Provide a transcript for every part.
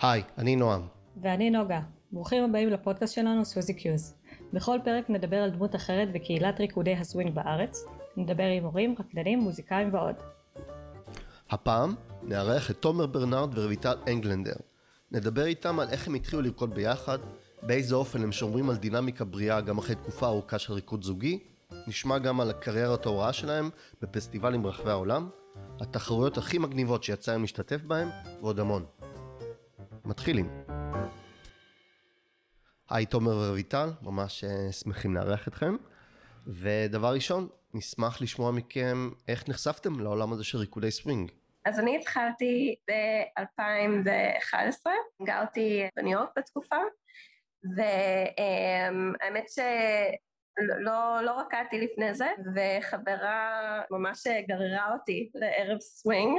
היי, אני נועם. ואני נוגה. ברוכים הבאים לפודקאסט שלנו Suzie's Q's. בכל פרק נדבר על דמות אחרת בקהילת ריקודי הסווינג בארץ, נדבר עם מורים, רקדנים, מוזיקאים ועוד. הפעם נארח את תומר ברנרד ורויטל אנגלנדר. נדבר איתם על איך הם התחילו לרקוד ביחד, באיזה אופן הם שומרים על דינמיקה בריאה גם אחרי תקופה ארוכה של ריקוד זוגי, נשמע גם על הקריירת ההוראה שלהם בפסטיבלים ברחבי העולם, התחרויות הכי מגניבות שיצא להם להשתתף בהם, ועוד המון. מתחילים. היי תומר ורויטל, ממש אה, שמחים לארח אתכם. ודבר ראשון, נשמח לשמוע מכם איך נחשפתם לעולם הזה של ריקודי סווינג. אז אני התחלתי ב-2011, גרתי בניו יורק בתקופה, והאמת שלא לא, לא רקדתי לפני זה, וחברה ממש גררה אותי לערב סווינג,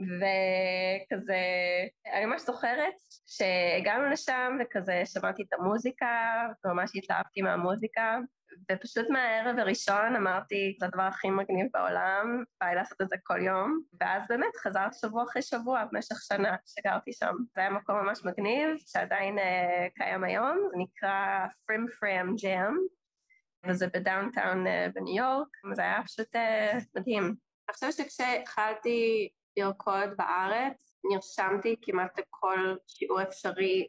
וכזה, אני ממש זוכרת שהגענו לשם וכזה שמעתי את המוזיקה, ממש התלהבתי מהמוזיקה, ופשוט מהערב הראשון אמרתי, זה הדבר הכי מגניב בעולם, בא לי לעשות את זה כל יום, ואז באמת חזרת שבוע אחרי שבוע במשך שנה שגרתי שם. זה היה מקום ממש מגניב, שעדיין uh, קיים היום, זה נקרא Frim Fram Jam, וזה בדאונטאון אה, בניו יורק, זה היה פשוט אה, מדהים. אני חושבת שכשהתחלתי לרקוד בארץ, נרשמתי כמעט לכל שיעור אפשרי.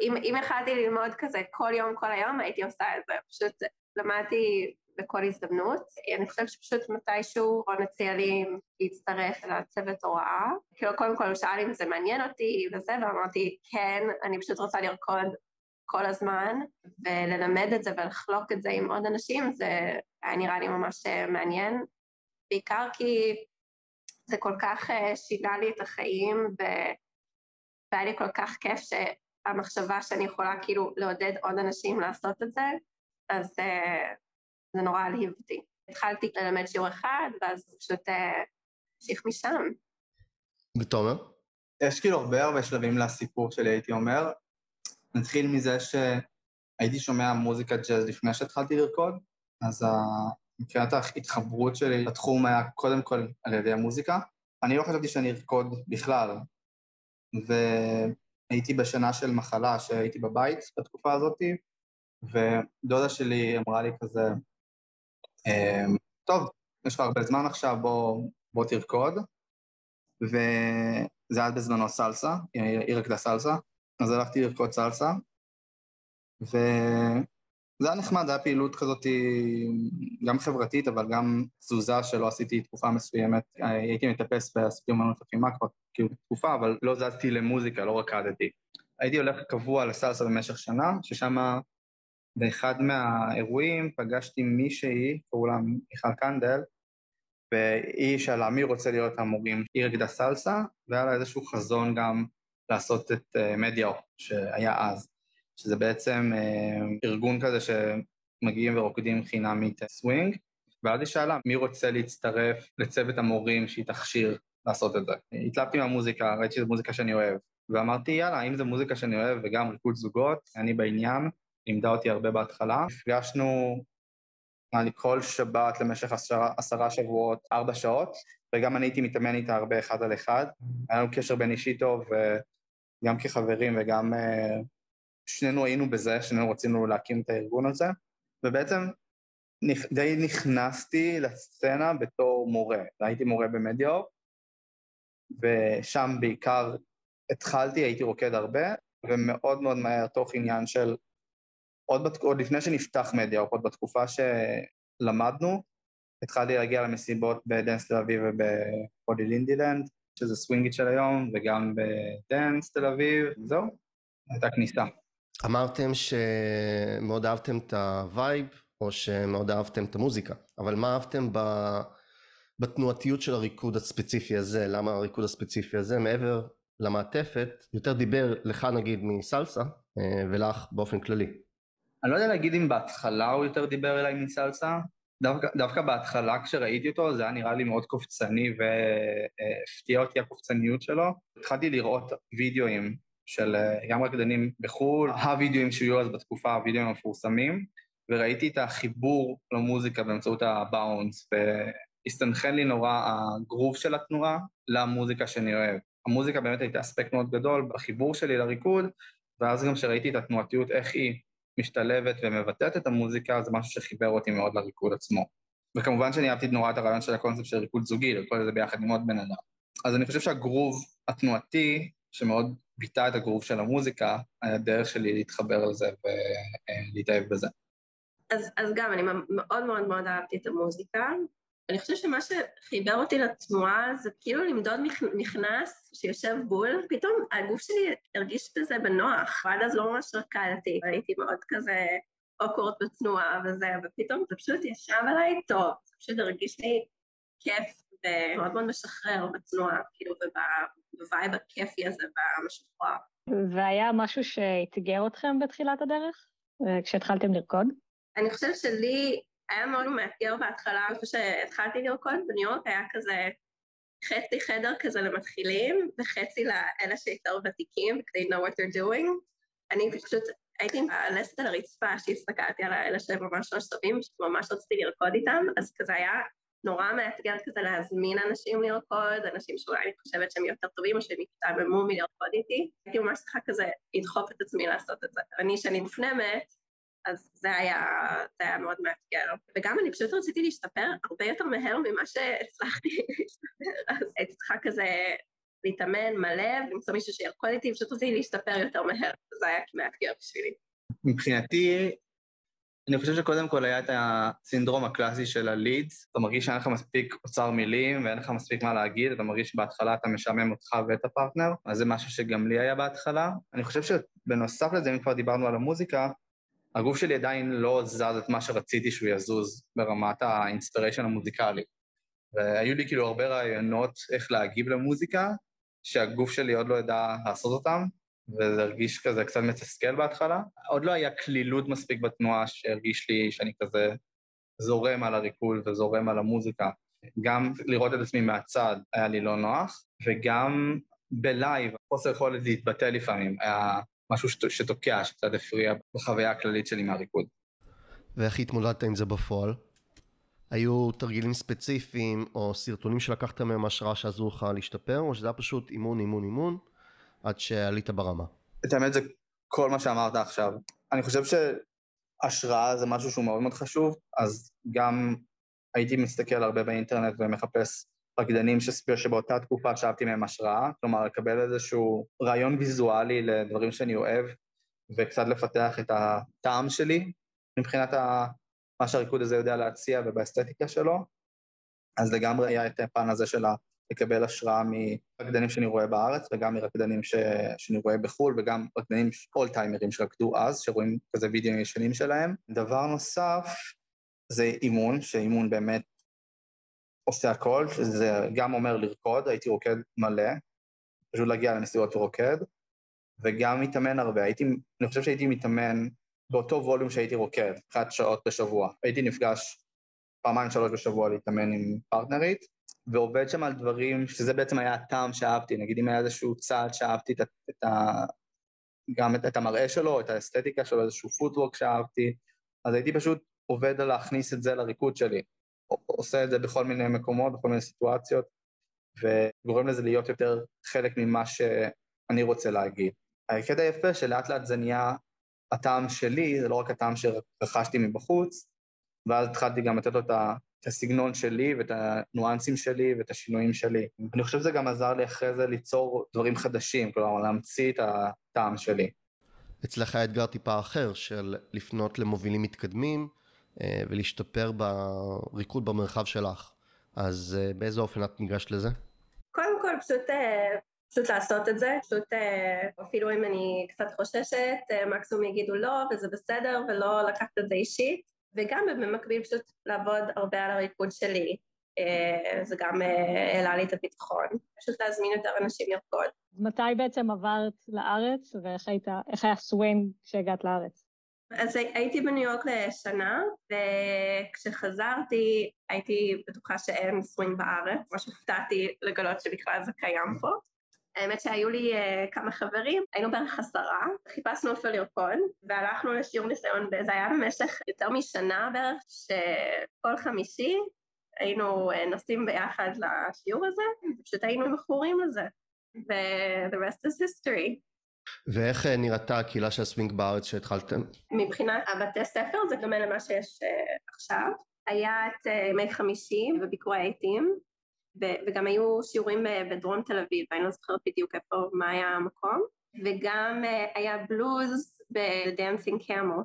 אם, אם יכלתי ללמוד כזה כל יום, כל היום, הייתי עושה את זה. פשוט למדתי בכל הזדמנות. אני חושבת שפשוט מתישהו רון הציע לי להצטרף לצוות הוראה. כאילו קודם כל הוא שאל אם זה מעניין אותי וזה, ואמרתי כן, אני פשוט רוצה לרקוד כל הזמן, וללמד את זה ולחלוק את זה עם עוד אנשים, זה היה נראה לי ממש מעניין. בעיקר כי זה כל כך אה, שינה לי את החיים, והיה לי כל כך כיף שהמחשבה שאני יכולה כאילו לעודד עוד אנשים לעשות את זה, אז uh, זה נורא הלהיב אותי. התחלתי ללמד שיעור אחד, ואז פשוט אה, המשיך uh, משם. ותומר? יש כאילו הרבה הרבה שלבים לסיפור שלי, הייתי אומר. נתחיל מזה שהייתי שומע מוזיקת ג'אז לפני שהתחלתי לרקוד, אז מבחינת ההתחברות שלי לתחום היה קודם כל על ידי המוזיקה. אני לא חשבתי שאני ארקוד בכלל, והייתי בשנה של מחלה שהייתי בבית בתקופה הזאת, ודודה שלי אמרה לי כזה, אמ, טוב, יש לך הרבה זמן עכשיו, בוא, בוא תרקוד. וזה היה בזמנו סלסה, היא רקדה סלסה, אז הלכתי לרקוד סלסה, ו... זה היה נחמד, היה פעילות כזאת גם חברתית, אבל גם תזוזה שלא עשיתי תקופה מסוימת. הייתי מטפס ועשיתי אמנות לחימה כבר כאילו תקופה, אבל לא זזתי למוזיקה, לא רקדתי. הייתי הולך קבוע לסלסה במשך שנה, ששם באחד מהאירועים פגשתי מישהי, קראו לה מיכל קנדל, והיא שאלה מי רוצה להיות המורים. היא רקדה סלסה, והיה לה איזשהו חזון גם לעשות את אה, מדיאו, שהיה אז. שזה בעצם אה, ארגון כזה שמגיעים ורוקדים חינמית סווינג, ואז היא שאלה מי רוצה להצטרף לצוות המורים שהיא תכשיר לעשות את זה. התלהבתי מהמוזיקה, ראיתי שזו מוזיקה שאני אוהב, ואמרתי יאללה, אם זו מוזיקה שאני אוהב וגם ריקוד זוגות, אני בעניין, לימדה אותי הרבה בהתחלה. נפגשנו, נראה לי כל שבת למשך עשרה, עשרה שבועות, ארבע שעות, וגם אני הייתי מתאמן איתה הרבה אחד על אחד. היה לנו קשר בין אישי טוב, וגם כחברים וגם uh, שנינו היינו בזה, שנינו רצינו להקים את הארגון הזה, ובעצם די נכנסתי לסצנה בתור מורה. הייתי מורה במדיו, ושם בעיקר התחלתי, הייתי רוקד הרבה, ומאוד מאוד מהר, תוך עניין של, עוד, בת, עוד לפני שנפתח מדיה, עוד בתקופה שלמדנו, התחלתי להגיע למסיבות בדנס תל אביב וב Holy Lindy Land, שזה סווינגית של היום, וגם בדנס תל אביב, זהו, הייתה כניסה. אמרתם שמאוד אהבתם את ה vibe, או שמאוד אהבתם את המוזיקה, אבל מה אהבתם ב... בתנועתיות של הריקוד הספציפי הזה? למה הריקוד הספציפי הזה, מעבר למעטפת, יותר דיבר לך נגיד מסלסה, אה, ולך באופן כללי? אני לא יודע להגיד אם בהתחלה הוא יותר דיבר אליי מסלסה, דווקא, דווקא בהתחלה כשראיתי אותו זה היה נראה לי מאוד קופצני והפתיע אותי הקופצניות שלו. התחלתי לראות וידאוים של אה, גם רקדנים בחו"ל, הווידאוים שהיו אז בתקופה, הווידאוים המפורסמים, וראיתי את החיבור למוזיקה באמצעות הבאונס, והסתנכן לי נורא הגרוב של התנועה למוזיקה שאני אוהב. המוזיקה באמת הייתה אספקט מאוד גדול בחיבור שלי לריקוד, ואז גם כשראיתי את התנועתיות, איך היא משתלבת ומבטאת את המוזיקה, זה משהו שחיבר אותי מאוד לריקוד עצמו. וכמובן שאני אהבתי נורא את הרעיון של הקונספט של ריקוד זוגי, לכל זה ביחד עם עוד בן אדם. אז אני חושב שהגרוב התנועתי, שמאוד ביטא את הגרוב של המוזיקה, היה דרך שלי להתחבר לזה ולהתאהב בזה. אז, אז גם, אני מאוד מאוד מאוד אהבתי את המוזיקה. אני חושבת שמה שחיבר אותי לתנועה זה כאילו למדוד מכנס שיושב בול, פתאום הגוף שלי הרגיש בזה בנוח, ועד אז לא ממש רקדתי, הייתי מאוד כזה awkward בתנועה וזה, ופתאום זה פשוט ישב עליי טוב, זה פשוט הרגיש לי כיף ומאוד מאוד משחרר בתנועה, כאילו, וב vibe הכיפי הזה והמשוחרר. והיה משהו שאתגר אתכם בתחילת הדרך, אה, כשהתחלתם לרקוד? אני חושבת שלי היה מאוד מאתגר בהתחלה, איפה שהתחלתי לרקוד בניו יורק, היה כזה חצי חדר כזה למתחילים, וחצי לאלה שיותר ותיקים, כדי know what they're doing. אני פשוט הייתי מעלסת על הרצפה, שהסתכלתי על האלה שהם ממש ממש טובים, שממש רציתי לרקוד איתם, אז כזה היה נורא מאתגר כזה להזמין אנשים לרקוד, אנשים שאולי אני חושבת שהם יותר טובים או שהם יתעממו מלרקוד איתי. הייתי ממש צריכה כזה לדחוף את עצמי לעשות את זה. אני, שאני מופנמת, אז זה היה, זה היה מאוד מאתגר. וגם אני פשוט רציתי להשתפר הרבה יותר מהר ממה שהצלחתי להשתפר, אז הייתי צריכה כזה להתאמן מלא, למצוא מישהו שירקוד איתי, פשוט רציתי להשתפר יותר מהר, זה היה מאתגר בשבילי. מבחינתי, אני חושב שקודם כל היה את הסינדרום הקלאסי של הלידס, אתה מרגיש שאין לך מספיק אוצר מילים ואין לך מספיק מה להגיד, אתה מרגיש שבהתחלה אתה משעמם אותך ואת הפרטנר, אז זה משהו שגם לי היה בהתחלה. אני חושב שבנוסף לזה, אם כבר דיברנו על המוזיקה, הגוף שלי עדיין לא זז את מה שרציתי שהוא יזוז ברמת ה inspiration המוזיקלי. והיו לי כאילו הרבה רעיונות איך להגיב למוזיקה, שהגוף שלי עוד לא ידע לעשות אותם, וזה הרגיש כזה קצת מתסכל בהתחלה. עוד לא היה קלילות מספיק בתנועה שהרגיש לי שאני כזה זורם על הריקוד וזורם על המוזיקה. גם לראות את עצמי מהצד היה לי לא נוח, וגם ב live, חוסר יכולת להתבטא לפעמים, היה משהו שתוקע, שקצת הפריע בחוויה הכללית שלי מהריקוד. ואיך התמודדת עם זה בפועל? היו תרגילים ספציפיים או סרטונים שלקחת מהם השראה שעזרו לך להשתפר, או שזה היה פשוט אימון, אימון, אימון, עד שעלית ברמה? את האמת זה כל מה שאמרת עכשיו. אני חושב שהשראה זה משהו שהוא מאוד מאוד חשוב, אז גם הייתי מסתכל הרבה באינטרנט ומחפש רקדנים שבאותה תקופה שאבתי מהם השראה, כלומר לקבל איזשהו רעיון ויזואלי לדברים שאני אוהב, וקצת לפתח את הטעם שלי מבחינת ה... מה שהריקוד הזה יודע להציע ובאסתטיקה שלו, אז לגמרי היה את הפן הזה של לקבל השראה מרקדנים שאני רואה בארץ וגם מרקדנים ש... שאני רואה בחו"ל וגם רקדנים אולטיימרים שרקדו אז, שרואים כזה וידאו ישנים שלהם. דבר נוסף זה אימון, שאימון באמת עושה הכל, שזה גם אומר לרקוד, הייתי רוקד מלא, פשוט להגיע לנסיעות ורוקד, וגם מתאמן הרבה. הייתי, אני חושב שהייתי מתאמן באותו ווליום שהייתי רוקד, אחת שעות בשבוע. הייתי נפגש פעמיים שלוש בשבוע להתאמן עם פרטנרית, ועובד שם על דברים שזה בעצם היה הטעם שאהבתי, נגיד אם היה איזשהו צעד שאהבתי את, את ה... גם את, את המראה שלו, את האסתטיקה שלו, איזשהו פוטוורק שאהבתי, אז הייתי פשוט עובד על להכניס את זה לריקוד שלי. עושה את זה בכל מיני מקומות, בכל מיני סיטואציות, וגורם לזה להיות יותר חלק ממה שאני רוצה להגיד. הקטע היפה שלאט לאט זה נהיה הטעם שלי, זה לא רק הטעם שרכשתי מבחוץ, ואז התחלתי גם לתת לו את הסגנון שלי ואת הניואנסים שלי ואת השינויים שלי. אני חושב שזה גם עזר לי אחרי זה ליצור דברים חדשים, כלומר להמציא את הטעם שלי. אצלך האתגר טיפה אחר של לפנות למובילים מתקדמים אה, ולהשתפר בריקוד במרחב שלך. אז אה, באיזה אופן את ניגשת לזה? קודם כל פשוט אה, פשוט לעשות את זה, פשוט אפילו אם אני קצת חוששת, מקסימום יגידו לא וזה בסדר ולא לקחת את זה אישית, וגם במקביל פשוט לעבוד הרבה על הריקוד שלי, זה גם העלה לי את הביטחון, פשוט להזמין יותר אנשים לרקוד. מתי בעצם עברת לארץ ואיך היית, היה סווינג כשהגעת לארץ? אז הייתי בניו יורק לשנה, וכשחזרתי הייתי בטוחה שאין סווינג בארץ, ממש הופתעתי לגלות שבכלל זה קיים פה. האמת שהיו לי אה, כמה חברים, היינו בערך עשרה, חיפשנו איפה לרקוד, והלכנו לשיעור ניסיון, זה היה במשך יותר משנה בערך, שכל חמישי היינו אה, נוסעים ביחד לשיעור הזה, ופשוט היינו מכורים לזה. ו- the rest is history. ואיך אה, נראתה הקהילה של הסווינג בארץ שהתחלתם? מבחינת הבתי ספר זה דומה למה שיש אה, עכשיו. היה את אה, ימי חמישי בביכורי העיתים, ו- וגם היו שיעורים בדרום תל אביב, אני לא זוכרת בדיוק איפה, מה היה המקום, וגם אה, היה בלוז ב Dancing Camel,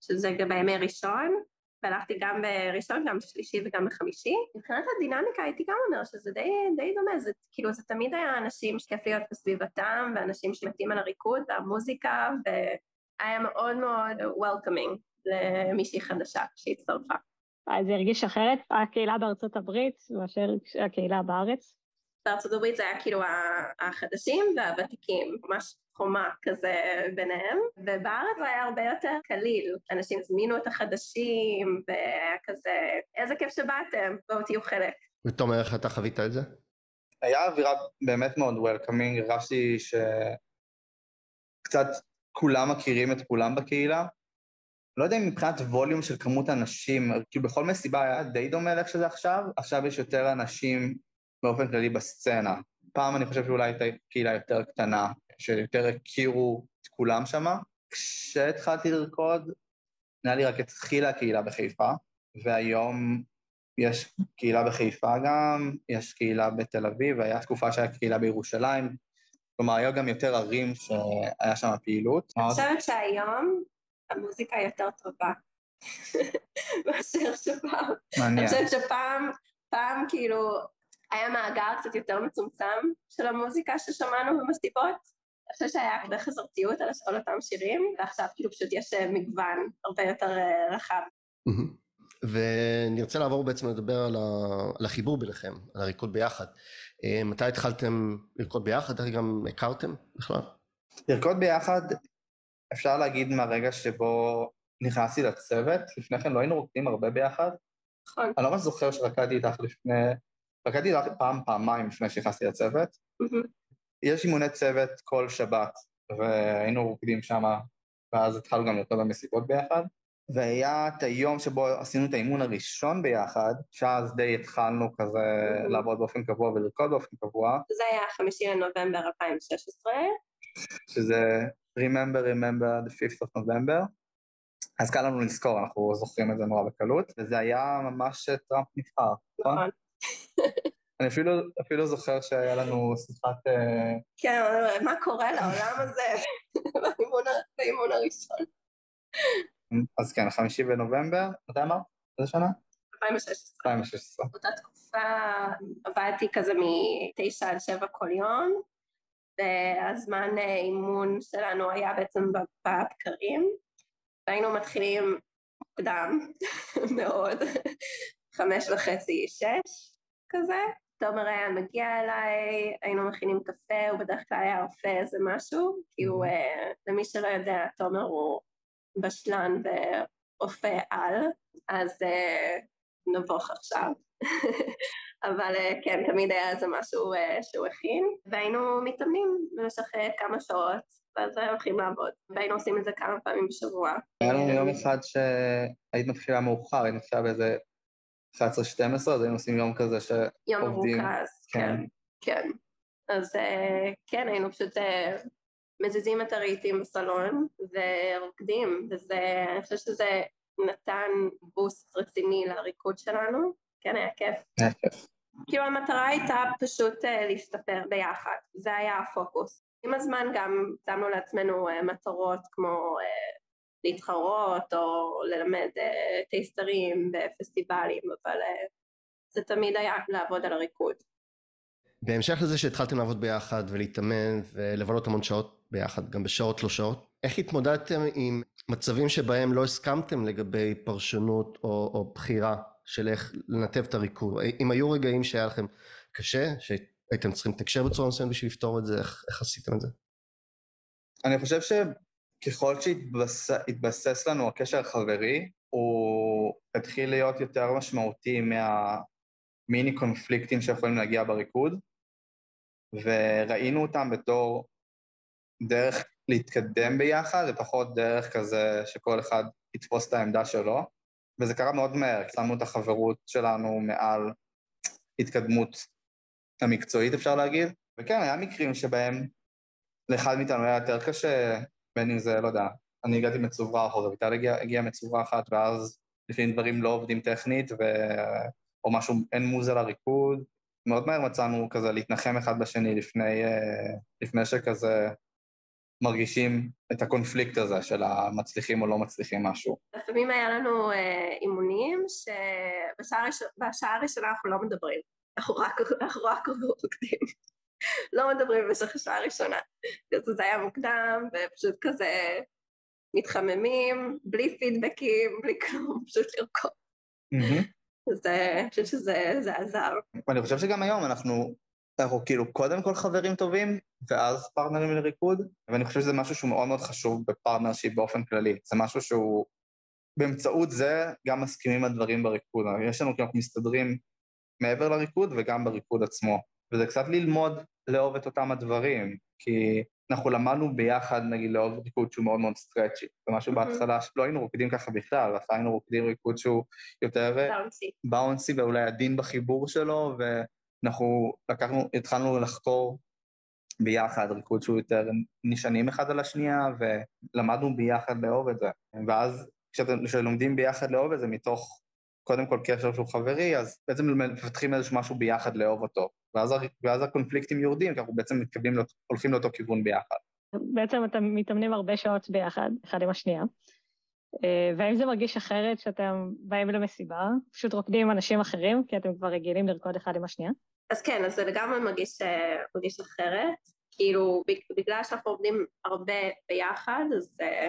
שזה גם בימי ראשון, והלכתי גם בראשון, גם בשלישי וגם בחמישי. מבחינת הדינמיקה הייתי גם אומר שזה די, די דומה, זה כאילו זה תמיד היה אנשים שכיף להיות בסביבתם, ואנשים שמתים על הריקוד והמוזיקה, והיה מאוד מאוד welcoming למישהי חדשה שהצטרפה. אז זה הרגיש אחרת, הקהילה בארצות הברית מאשר הקהילה בארץ? בארצות הברית זה היה כאילו החדשים והוותיקים, ממש חומה כזה ביניהם, ובארץ זה היה הרבה יותר קליל, אנשים הזמינו את החדשים, והיה כזה, איזה כיף שבאתם, בואו תהיו חלק. ותומר, איך אתה חווית את זה? היה אווירה באמת מאוד וולקאמינג, הרגשתי שקצת כולם מכירים את כולם בקהילה. לא יודע אם מבחינת ווליום של כמות אנשים, כאילו בכל מסיבה היה די דומה לאיך שזה עכשיו, עכשיו יש יותר אנשים באופן כללי בסצנה. פעם אני חושב שאולי הייתה קהילה יותר קטנה, שיותר הכירו את כולם שם. כשהתחלתי לרקוד, נראה לי רק התחילה הקהילה בחיפה, והיום יש קהילה בחיפה גם, יש קהילה בתל אביב, והייתה תקופה שהיה קהילה בירושלים. כלומר, היו גם יותר ערים שהיה שם פעילות. אני חושבת שהיום המוזיקה יותר טובה מאשר שפעם. מעניין. אני חושבת שפעם, פעם כאילו, היה מאגר קצת יותר מצומצם של המוזיקה ששמענו במסיבות, אני חושבת שהיה הרבה חזרתיות על, על אותם שירים, ועכשיו כאילו פשוט יש אה, מגוון הרבה יותר uh, רחב. ונרצה לעבור בעצם לדבר על, ה... על החיבור ביניכם, על הריקוד ביחד. אה, מתי התחלתם לרקוד ביחד? איך גם הכרתם בכלל? לרקוד ביחד, אפשר להגיד מהרגע שבו נכנסתי לצוות, לפני כן לא היינו רוקדים הרבה ביחד. נכון. אני לא ממש זוכר שרקדתי איתך לפני, רקדתי איתך פעם, פעמיים לפני שנכנסתי לצוות. יש אימוני צוות כל שבת, והיינו רוקדים שם, ואז התחלנו גם לרקוד במסיבות ביחד. והיה את היום שבו עשינו את האימון הראשון ביחד, שאז די התחלנו כזה לעבוד באופן קבוע ולרקוד באופן קבוע. זה היה חמישי לנובמבר 2016. שזה Remember, Remember the 5th of November. אז קל לנו לזכור, אנחנו זוכרים את זה נורא בקלות, וזה היה ממש טראמפ נבחר, נכון? נכון. אני אפילו, אפילו זוכר שהיה לנו שיחת... אה, כן, מה קורה לעולם הזה באימון הראשון. אז כן, חמישי בנובמבר, מתי אמרת? איזה שנה? 2016. 2016. באותה תקופה עבדתי כזה מתשע עד שבע כל יום, והזמן אה, אימון שלנו היה בעצם בבקרים, והיינו מתחילים מוקדם מאוד, חמש וחצי, שש כזה, תומר היה מגיע אליי, היינו מכינים קפה, הוא בדרך כלל היה אופה איזה משהו, כי הוא, uh, למי שלא יודע, תומר הוא בשלן ואופה על, אז uh, נבוך עכשיו. אבל uh, כן, תמיד היה איזה משהו uh, שהוא הכין, והיינו מתאמנים במשך uh, כמה שעות, ואז הולכים לעבוד, והיינו עושים את זה כמה פעמים בשבוע. היה לנו יום אחד שהיית מתחילה מאוחר, היית מתחילה באיזה 11-12, אז היינו עושים יום כזה שעובדים. יום מרוכז, כן. כן. כן. אז אה, כן, היינו פשוט אה, מזיזים את הרהיטים בסלון ורוקדים, וזה, אני חושבת שזה נתן בוסט רציני לריקוד שלנו. כן, היה כיף. היה כיף. כאילו המטרה הייתה פשוט uh, להשתפר ביחד, זה היה הפוקוס. עם הזמן גם שמנו לעצמנו uh, מטרות כמו uh, להתחרות או ללמד טייסטרים בפסטיבלים, אבל זה תמיד היה לעבוד על הריקוד. בהמשך לזה שהתחלתם לעבוד ביחד ולהתאמן ולבלות המון שעות ביחד, גם בשעות לא שעות, איך התמודדתם עם מצבים שבהם לא הסכמתם לגבי פרשנות או, או בחירה של איך לנתב את הריקוד? אם היו רגעים שהיה לכם קשה, שהייתם צריכים לתקשר בצורה מסוימת בשביל לפתור את זה, איך, איך עשיתם את זה? אני חושב ש... ככל שהתבסס לנו הקשר החברי, הוא התחיל להיות יותר משמעותי מהמיני קונפליקטים שיכולים להגיע בריקוד, וראינו אותם בתור דרך להתקדם ביחד, ופחות דרך כזה שכל אחד יתפוס את העמדה שלו, וזה קרה מאוד מהר, שמנו את החברות שלנו מעל התקדמות המקצועית, אפשר להגיד, וכן, היה מקרים שבהם לאחד מאיתנו היה יותר קשה, בין אם זה, לא יודע, אני הגעתי מצוברח, או רויטל הגיעה הגיע מצוברחת, ואז לפעמים דברים לא עובדים טכנית, ו... או משהו, אין מוזה לריקוד. מאוד מהר מצאנו כזה להתנחם אחד בשני לפני, אה, לפני שכזה מרגישים את הקונפליקט הזה של המצליחים או לא מצליחים משהו. לפעמים היה לנו אה, אימונים שבשעה הראשונה אנחנו לא מדברים, אנחנו רק, אנחנו רק רוקדים. לא מדברים במשך השעה הראשונה. אז זה היה מוקדם, ופשוט כזה מתחממים, בלי פידבקים, בלי כלום, פשוט לרקוד. אז אני חושבת שזה עזר. ואני חושב שגם היום אנחנו, אנחנו כאילו קודם כל חברים טובים, ואז פרטנרים לריקוד, ואני חושב שזה משהו שהוא מאוד מאוד חשוב ב partnership באופן כללי. זה משהו שהוא, באמצעות זה גם מסכימים על דברים בריקוד. יש לנו כאילו מסתדרים מעבר לריקוד וגם בריקוד עצמו. וזה קצת ללמוד לאהוב את אותם הדברים, כי אנחנו למדנו ביחד, נגיד, לאהוב ריקוד שהוא מאוד מאוד stretchy. זה משהו. בהתחלה שלא היינו רוקדים ככה בכלל, ואף היינו רוקדים ריקוד שהוא יותר... באונסי. באונסי, ואולי עדין בחיבור שלו, ואנחנו לקחנו, התחלנו לחקור ביחד ריקוד שהוא יותר נשענים אחד על השנייה, ולמדנו ביחד לאהוב את זה. ואז כשלומדים ביחד לאהוב את זה מתוך קודם כל קשר שהוא חברי, אז בעצם מפתחים איזשהו משהו ביחד לאהוב אותו. ואז, ואז הקונפליקטים יורדים, כי אנחנו בעצם מתכוונים, הולכים לאותו כיוון ביחד. בעצם אתם מתאמנים הרבה שעות ביחד, אחד עם השנייה. אה, והאם זה מרגיש אחרת שאתם באים למסיבה, פשוט רוקדים עם אנשים אחרים, כי אתם כבר רגילים לרקוד אחד עם השנייה? אז כן, אז זה לגמרי מרגיש, אה, מרגיש אחרת. כאילו, בגלל שאנחנו עובדים הרבה ביחד, אז אה,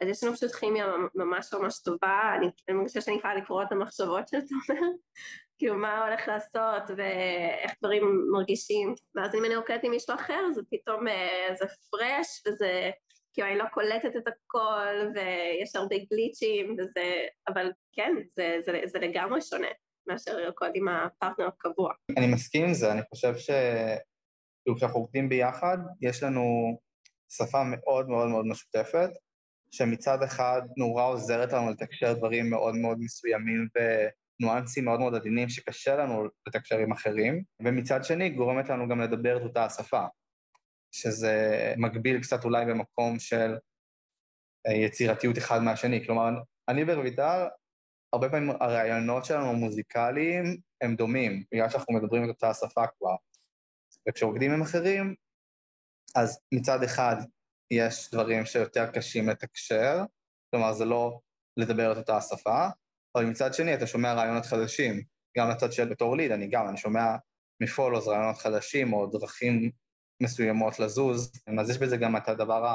אז יש לנו פשוט כימיה ממש ממש טובה, אני, אני מרגישה שאני יכולה לקרוא את המחשבות של תומר, כאילו מה הולך לעשות ואיך דברים מרגישים, ואז אם אני רוקדת עם מישהו אחר זה פתאום אה, זה פרש וזה, כאילו אני לא קולטת את הכל ויש הרבה גליצ'ים וזה, אבל כן, זה, זה, זה, זה לגמרי שונה מאשר לרקוד עם הפרטנר הקבוע. אני מסכים עם זה, אני חושב ש... כאילו כשאנחנו עובדים ביחד, יש לנו שפה מאוד מאוד מאוד משותפת, שמצד אחד נורא עוזרת לנו לתקשר דברים מאוד מאוד מסוימים וניואנסים מאוד מאוד עדינים שקשה לנו לתקשר עם אחרים, ומצד שני גורמת לנו גם לדבר את אותה השפה, שזה מגביל קצת אולי במקום של אה, יצירתיות אחד מהשני. כלומר, אני ורויטל, הרבה פעמים הרעיונות שלנו המוזיקליים הם דומים, בגלל שאנחנו מדברים את אותה השפה כבר. וכשעובדים עם אחרים, אז מצד אחד יש דברים שיותר קשים לתקשר, כלומר זה לא לדבר את אותה השפה, אבל מצד שני אתה שומע רעיונות חדשים, גם לצד של בתור ליד, אני גם, אני שומע מ follows רעיונות חדשים או דרכים מסוימות לזוז, אז יש בזה גם את הדבר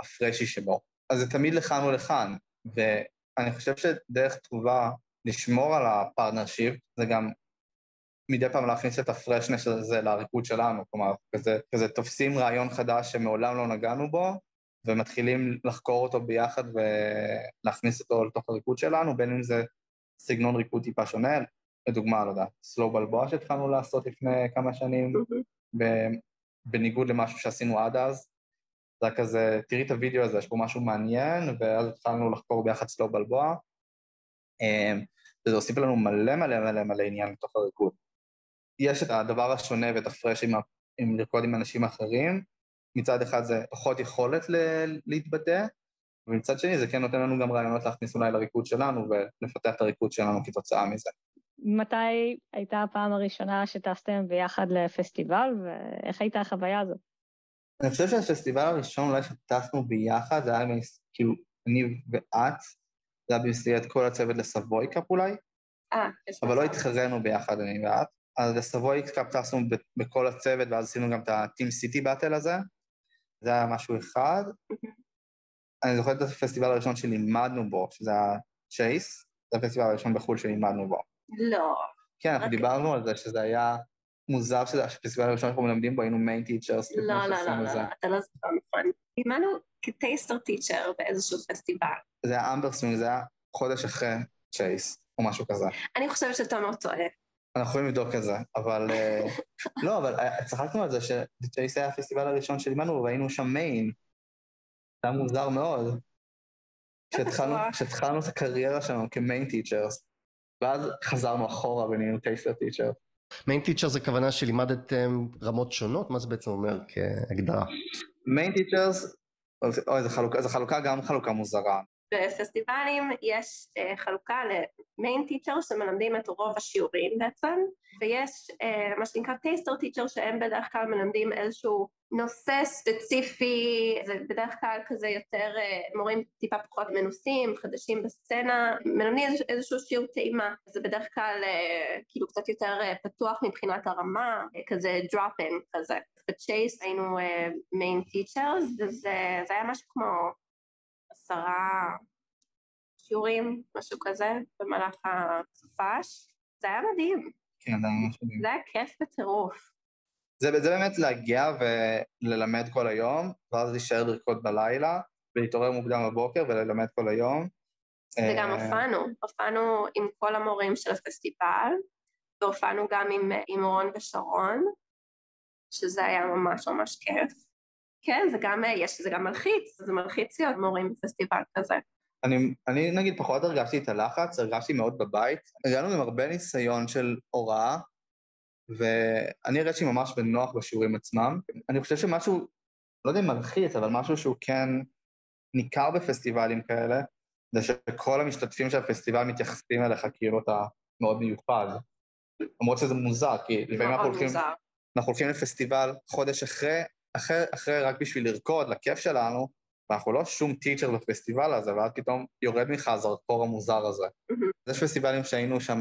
ה freshy שבו. אז זה תמיד לכאן ולכאן, ואני חושב שדרך טובה לשמור על ה partnership זה גם מדי פעם להכניס את ה freshness הזה לריקוד שלנו, כלומר, כזה, כזה תופסים רעיון חדש שמעולם לא נגענו בו, ומתחילים לחקור אותו ביחד ולהכניס אותו לתוך הריקוד שלנו, בין אם זה סגנון ריקוד טיפה שונה, לדוגמה, לא יודע, סלו בלבוע שהתחלנו לעשות לפני כמה שנים, בניגוד למשהו שעשינו עד אז. זה היה כזה, תראי את הוידאו הזה, יש פה משהו מעניין, ואז התחלנו לחקור ביחד סלו בלבוע, אמ, וזה הוסיף לנו מלא מלא מלא מלא עניין לתוך הריקוד. יש את הדבר השונה ואת הפרש עם, עם לרקוד עם אנשים אחרים, מצד אחד זה פחות יכולת ל- להתבטא, ומצד שני זה כן נותן לנו גם רעיונות להכניס אולי לריקוד שלנו ולפתח את הריקוד שלנו כתוצאה מזה. מתי הייתה הפעם הראשונה שטסתם ביחד לפסטיבל, ואיך הייתה החוויה הזאת? אני חושב שהפסטיבל הראשון אולי שטסנו ביחד, זה היה כאילו אני ואת, זה היה במסגרת כל הצוות לסבוי קאפ אולי. אה, אבל לא התחרנו ביחד, אני ואת. אז לסבוי קאפ טסנו בכל הצוות, ואז עשינו גם את ה-Team City Battle הזה. זה היה משהו אחד. אני זוכר את הפסטיבל הראשון שלימדנו בו, שזה היה צ'ייס, זה הפסטיבל הראשון בחו"ל שלימדנו בו. לא. כן, אנחנו דיברנו על זה, שזה היה מוזר שזה הפסטיבל הראשון שאנחנו מלמדים בו, היינו main teachers. לא, לא, לא, לא, אתה לא זוכר נכון. לימדנו כ taster teacher באיזשהו פסטיבל. זה היה אמברסווינג, זה היה חודש אחרי צ'ייס, או משהו כזה. אני חושבת שתומר טועה. אנחנו יכולים לבדוק את זה, אבל... אה, לא, אבל אה, צחקנו על זה שצ'ייס היה הפסטיבל הראשון שלימדנו, והיינו שם main. זה היה מוזר מאוד. כשהתחלנו את הקריירה שלנו כ main teachers, ואז חזרנו אחורה ונהיינו taster teacher. main teacher זה כוונה שלימדתם רמות שונות? מה זה בעצם אומר כהגדרה? main teachers, אוי, זו חלוקה, זו חלוקה גם חלוקה מוזרה. בפסטיבלים יש אה, חלוקה ל main teacher שמלמדים את רוב השיעורים בעצם, ויש אה, מה שנקרא taster teacher שהם בדרך כלל מלמדים איזשהו נושא ספציפי, זה בדרך כלל כזה יותר אה, מורים טיפה פחות מנוסים, חדשים בסצנה, מלמדים איזשהו, שיעור טעימה, זה בדרך כלל אה, כאילו קצת יותר אה, פתוח מבחינת הרמה, אה, כזה drop-in כזה. בצ'ייס היינו main אה, teachers, וזה היה משהו כמו עשרה שיעורים, משהו כזה, במהלך הסופש. זה היה מדהים. כן, זה היה ממש מדהים. זה היה כיף בטירוף. זה, זה באמת להגיע וללמד כל היום, ואז להישאר לרקוד בלילה, ולהתעורר מוקדם בבוקר וללמד כל היום. וגם אה, הופענו, הופענו עם כל המורים של הפסטיבל, והופענו גם עם, עם רון ושרון, שזה היה ממש ממש כיף. כן, זה גם, יש, זה גם מלחיץ, זה מלחיץ להיות מורים בפסטיבל כזה. אני, אני נגיד פחות הרגשתי את הלחץ, הרגשתי מאוד בבית. הגענו עם הרבה ניסיון של הוראה, ואני הרגשתי ממש בנוח בשיעורים עצמם. אני חושב שמשהו, לא יודע אם מלחיץ, אבל משהו שהוא כן ניכר בפסטיבלים כאלה, זה שכל המשתתפים של הפסטיבל מתייחסים אליך כאילו אתה מאוד מיוחד. למרות שזה מוזר, כי לפעמים אנחנו הולכים. אנחנו הולכים לפסטיבל חודש אחרי, אחרי, אחרי רק בשביל לרקוד, לכיף שלנו, ואנחנו לא שום teacher בפסטיבל הזה, ואז פתאום יורד ממך הזרקור המוזר הזה. אז יש פסטיבלים שהיינו שם,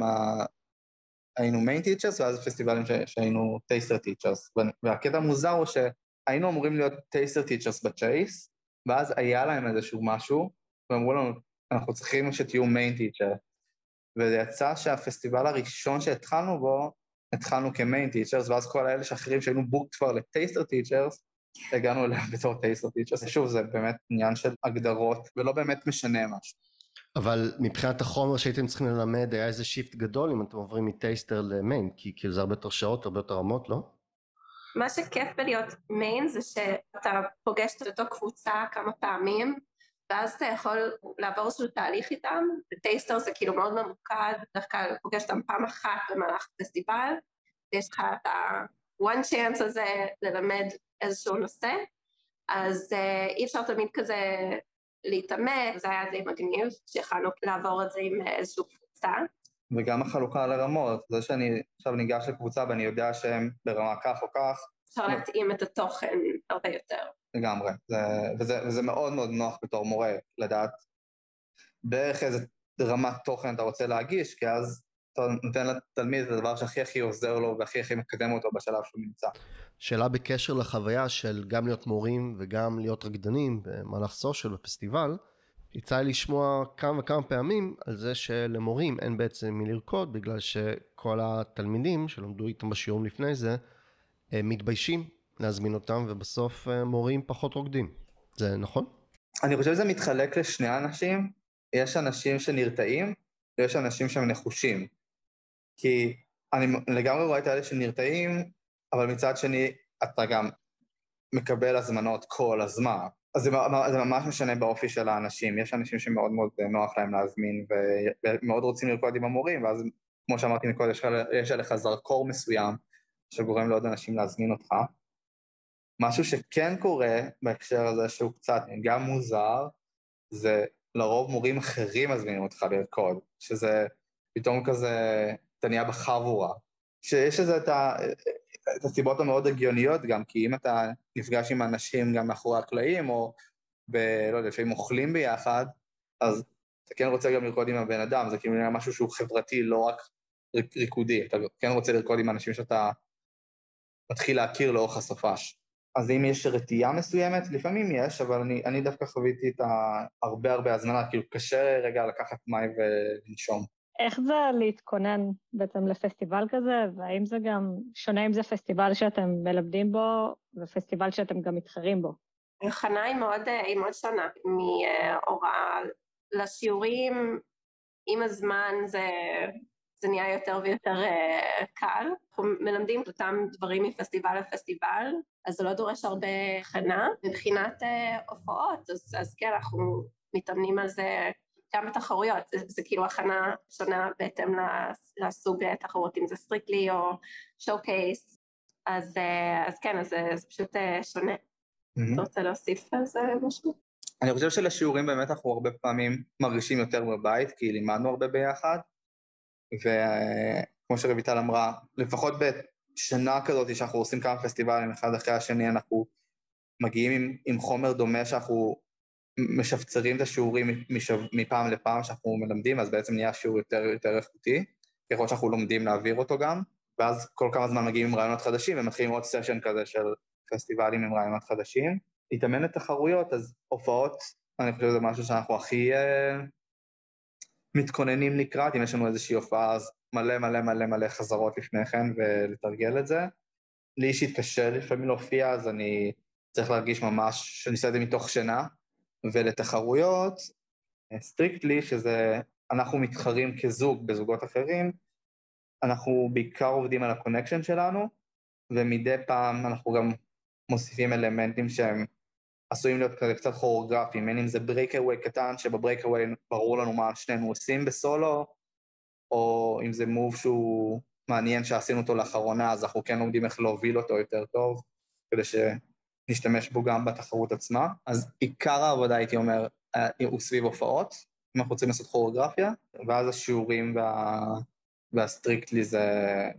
היינו main teachers, ואז פסטיבלים ש, שהיינו taster teachers. והקטע המוזר הוא שהיינו אמורים להיות taster teachers בצ'ייס, ואז היה להם איזשהו משהו, ואמרו לנו, אנחנו צריכים שתהיו main teacher. וזה יצא שהפסטיבל הראשון שהתחלנו בו, התחלנו כ main teachers, ואז כל האלה שאחרים שהיינו booked כבר ל taster teachers, הגענו אליהם בתור taster teachers. שוב, זה באמת עניין של הגדרות, ולא באמת משנה משהו. אבל מבחינת החומר שהייתם צריכים ללמד היה איזה shift גדול אם אתם עוברים מ taster ל main, כי כאילו זה הרבה יותר שעות, הרבה יותר רמות, לא? מה שכיף בלהיות main זה שאתה פוגש את אותו קבוצה כמה פעמים, ואז אתה יכול לעבור איזשהו תהליך איתם, ו taster זה כאילו מאוד ממוקד, בדרך כלל פוגש אותם פעם אחת במהלך הפסטיבל, ויש לך את ה-one chance הזה ללמד איזשהו נושא, אז uh, אי אפשר תמיד כזה להתעמק, זה היה די מגניב, שיכלנו לעבור את זה עם איזושהי קבוצה. וגם החלוקה לרמות, זה שאני עכשיו ניגש לקבוצה ואני יודע שהם ברמה כך או כך, אפשר להתאים את התוכן הרבה יותר. לגמרי. זה, וזה, וזה מאוד מאוד נוח בתור מורה, לדעת בערך איזה רמת תוכן אתה רוצה להגיש, כי אז אתה נותן לתלמיד את הדבר שהכי הכי עוזר לו והכי הכי מקדם אותו בשלב שהוא נמצא. שאלה בקשר לחוויה של גם להיות מורים וגם להיות רקדנים במהלך סושיאל בפסטיבל, יצא לי לשמוע כמה וכמה פעמים על זה שלמורים אין בעצם מי לרקוד בגלל שכל התלמידים שלמדו איתם בשיעורים לפני זה מתביישים להזמין אותם ובסוף אה, מורים פחות רוקדים. זה נכון? אני חושב שזה מתחלק לשני אנשים, יש אנשים שנרתעים ויש אנשים שהם נחושים. כי אני לגמרי רואה את האלה שנרתעים, אבל מצד שני אתה גם מקבל הזמנות כל הזמן. אז זה, זה ממש משנה באופי של האנשים. יש אנשים שמאוד מאוד נוח להם להזמין ומאוד רוצים לרקוד עם המורים, ואז כמו שאמרתי מקודם, יש, יש עליך זרקור מסוים שגורם לעוד אנשים להזמין אותך. משהו שכן קורה בהקשר הזה שהוא קצת גם מוזר, זה לרוב מורים אחרים מזמינים אותך לרקוד, שזה פתאום כזה, אתה נהיה בחבורה. שיש לזה את, ה, את הסיבות המאוד הגיוניות גם, כי אם אתה נפגש עם אנשים גם מאחורי הקלעים, או ב... לא יודע, לפעמים אוכלים ביחד, אז אתה כן רוצה גם לרקוד עם הבן אדם, זה כאילו משהו שהוא חברתי, לא רק ריקודי, אתה כן רוצה לרקוד עם אנשים שאתה מתחיל להכיר לאורך הסופש. אז אם יש רתיעה מסוימת, לפעמים יש, אבל אני, אני דווקא חוויתי את הרבה הרבה הזמנה, כאילו קשה רגע לקחת מים ולנשום. איך זה להתכונן בעצם לפסטיבל כזה, והאם זה גם שונה אם זה פסטיבל שאתם מלמדים בו, ופסטיבל שאתם גם מתחרים בו? ההכנה היא מאוד, היא מאוד שונה מהוראה לשיעורים, עם הזמן זה, זה נהיה יותר ויותר uh, קל. אנחנו מלמדים את אותם דברים מפסטיבל לפסטיבל, אז זה לא דורש הרבה הכנה. מבחינת uh, הופעות, אז, אז כן, אנחנו מתאמנים על זה גם בתחרויות, זה, זה כאילו הכנה שונה בהתאם לסוג תחרות, אם זה strictly או showcase, אז, אז כן, אז זה, זה פשוט שונה. Mm-hmm. אתה רוצה להוסיף על זה משהו? אני חושב שלשיעורים באמת אנחנו הרבה פעמים מרגישים יותר בבית, כי לימדנו הרבה ביחד, וכמו שרויטל אמרה, לפחות בשנה כזאת שאנחנו עושים כמה פסטיבלים אחד אחרי השני, אנחנו מגיעים עם, עם חומר דומה שאנחנו משפצרים את השיעורים משו, מפעם לפעם שאנחנו מלמדים, אז בעצם נהיה שיעור יותר, יותר איכותי, ככל שאנחנו לומדים להעביר אותו גם, ואז כל כמה זמן מגיעים עם רעיונות חדשים ומתחילים עוד סשן כזה של פסטיבלים עם רעיונות חדשים. להתאמן לתחרויות, אז הופעות, אני חושב שזה משהו שאנחנו הכי uh, מתכוננים לקראת, אם יש לנו איזושהי הופעה, אז מלא מלא מלא מלא חזרות לפני כן ולתרגל את זה. לי אישית קשה לפעמים להופיע, אז אני צריך להרגיש ממש שאני עושה את זה מתוך שינה, ולתחרויות, strictly, שזה, אנחנו מתחרים כזוג בזוגות אחרים, אנחנו בעיקר עובדים על ה connection שלנו, ומדי פעם אנחנו גם מוסיפים אלמנטים שהם עשויים להיות כזה קצת כוריאוגרפיים, בין אם זה breakaway קטן, שב breakaway ברור לנו מה שנינו עושים בסולו, או אם זה מוב שהוא מעניין שעשינו אותו לאחרונה, אז אנחנו כן לומדים איך להוביל אותו יותר טוב, כדי שנשתמש בו גם בתחרות עצמה. אז עיקר העבודה, הייתי אומר, אה, הוא סביב הופעות, אם אנחנו רוצים לעשות כוריאוגרפיה, ואז השיעורים וה... והסטריקטלי זה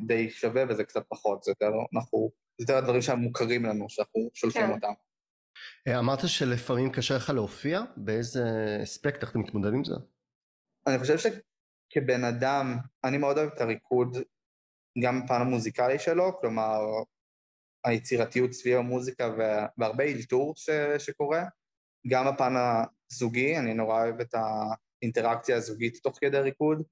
די שווה וזה קצת פחות, זה יותר, אנחנו, זה יותר הדברים שמוכרים לנו, שאנחנו שולחים כן. אותם. אה, אמרת שלפעמים קשה לך להופיע, באיזה אספקט, איך אתה מתמודד עם זה? אני חושב שכבן אדם, אני מאוד אוהב את הריקוד, גם בפן המוזיקלי שלו, כלומר, היצירתיות סביב המוזיקה והרבה אילתור ש, שקורה, גם בפן הזוגי, אני נורא אוהב את האינטראקציה הזוגית תוך כדי ריקוד,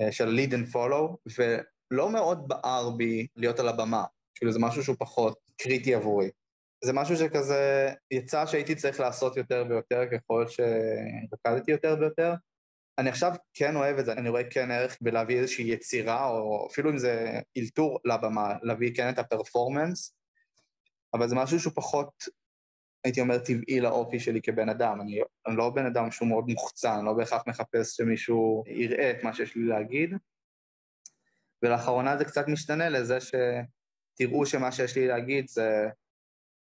אה, של lead and follow, ולא מאוד בער בי להיות על הבמה, כאילו זה משהו שהוא פחות קריטי עבורי. זה משהו שכזה יצא שהייתי צריך לעשות יותר ויותר ככל שרקדתי יותר ויותר. אני עכשיו כן אוהב את זה, אני רואה כן ערך בלהביא איזושהי יצירה, או אפילו אם זה אילתור לבמה, להביא כן את הפרפורמנס, אבל זה משהו שהוא פחות, הייתי אומר, טבעי לאופי שלי כבן אדם. אני, אני לא בן אדם שהוא מאוד מוחצן, אני לא בהכרח מחפש שמישהו יראה את מה שיש לי להגיד. ולאחרונה זה קצת משתנה לזה שתראו שמה שיש לי להגיד זה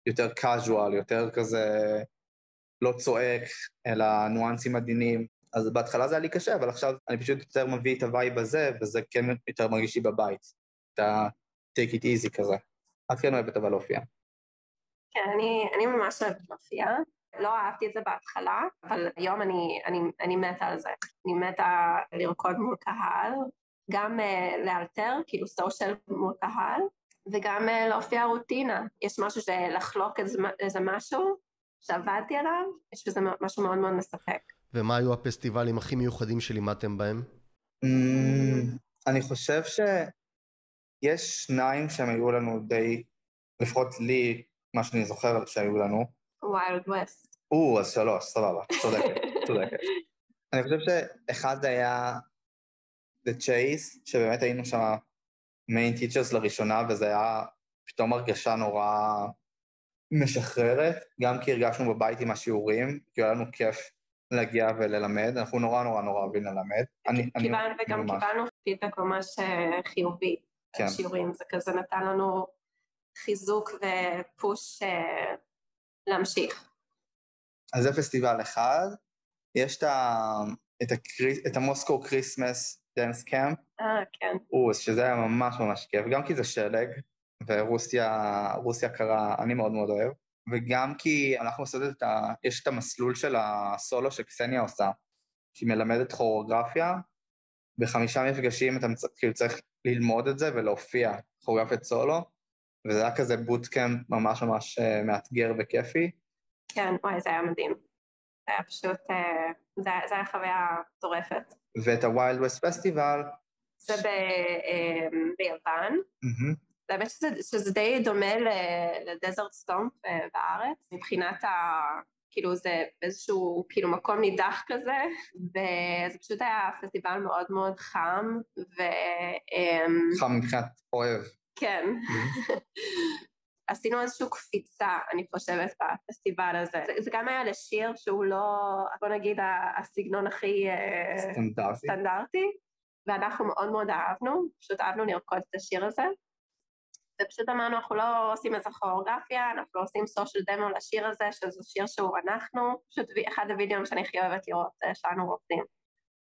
יותר casual, יותר כזה לא צועק, אלא ניואנסים עדינים. אז בהתחלה זה היה לי קשה, אבל עכשיו אני פשוט יותר מביא את ה vibe הזה, וזה כן יותר מרגיש לי בבית. את ה-take it easy כזה. את כן אוהבת אבל להופיע. כן, אני, אני ממש אוהבת להופיע. לא אהבתי את זה בהתחלה, אבל היום אני, אני, אני מתה על זה. אני מתה לרקוד מול קהל, גם uh, לאלתר, כאילו סושיאל מול קהל, וגם uh, להופיע רוטינה. יש משהו שלחלוק איזה, איזה משהו שעבדתי עליו, יש בזה משהו מאוד מאוד מספק. ומה היו הפסטיבלים הכי מיוחדים שלימדתם בהם? Mm, אני חושב שיש שניים שהם היו לנו די, לפחות לי, מה שאני זוכר שהיו לנו. ויילד ווסט. או, אז שלוש, סבבה, צודקת, צודקת. אני חושב שאחד היה The Chase, שבאמת היינו שם מיין טיצ'רס לראשונה, וזה היה פתאום הרגשה נורא משחררת, גם כי הרגשנו בבית עם השיעורים, כי היה לנו כיף להגיע וללמד, אנחנו נורא נורא נורא אוהבים ללמד. אני, קיבל, אני, וגם ממש. קיבלנו פידבק ממש אה, חיובי כן. שיעורים, זה כזה נתן לנו חיזוק ו push uh, להמשיך. אז זה פסטיבל אחד, יש את, ה, את, ה Chris, את ה Moscow Christmas Dance Camp. אה, כן. אוס, שזה היה ממש ממש כיף, גם כי זה שלג, ורוסיה קרה, אני מאוד מאוד אוהב, וגם כי אנחנו עושים את ה... יש את המסלול של הסולו שקסניה עושה, שהיא מלמדת כוריאוגרפיה, בחמישה מפגשים אתה כאילו צריך ללמוד את זה ולהופיע כוריאוגרפיית סולו, וזה היה כזה boot camp ממש ממש אה, מאתגר וכיפי. כן, וואי, זה היה מדהים. זה היה פשוט, אה, זה, זה היה חוויה מטורפת. ואת ה Wild West Festival. זה ב, אה, ביוון. Mm-hmm. האמת שזה, שזה די דומה ל Desert Stomp בארץ, מבחינת ה... כאילו זה איזשהו כאילו מקום נידח כזה, וזה פשוט היה פסטיבל מאוד מאוד חם, ו... אמ, חם מבחינת אוהב. כן. עשינו איזושהי קפיצה, אני חושבת, בפסטיבל הזה. זה, זה גם היה לשיר שהוא לא, בוא נגיד, הסגנון הכי אה, סטנדרטי. סטנדרטי, ואנחנו מאוד מאוד אהבנו, פשוט אהבנו לרקוד את השיר הזה. ופשוט אמרנו, אנחנו לא עושים איזה כוריאוגרפיה, אנחנו לא עושים סושיאל דמו לשיר הזה, שזה שיר שהוא אנחנו, פשוט אחד הווידאוים שאני הכי אוהבת לראות אה, שלנו רוקדים.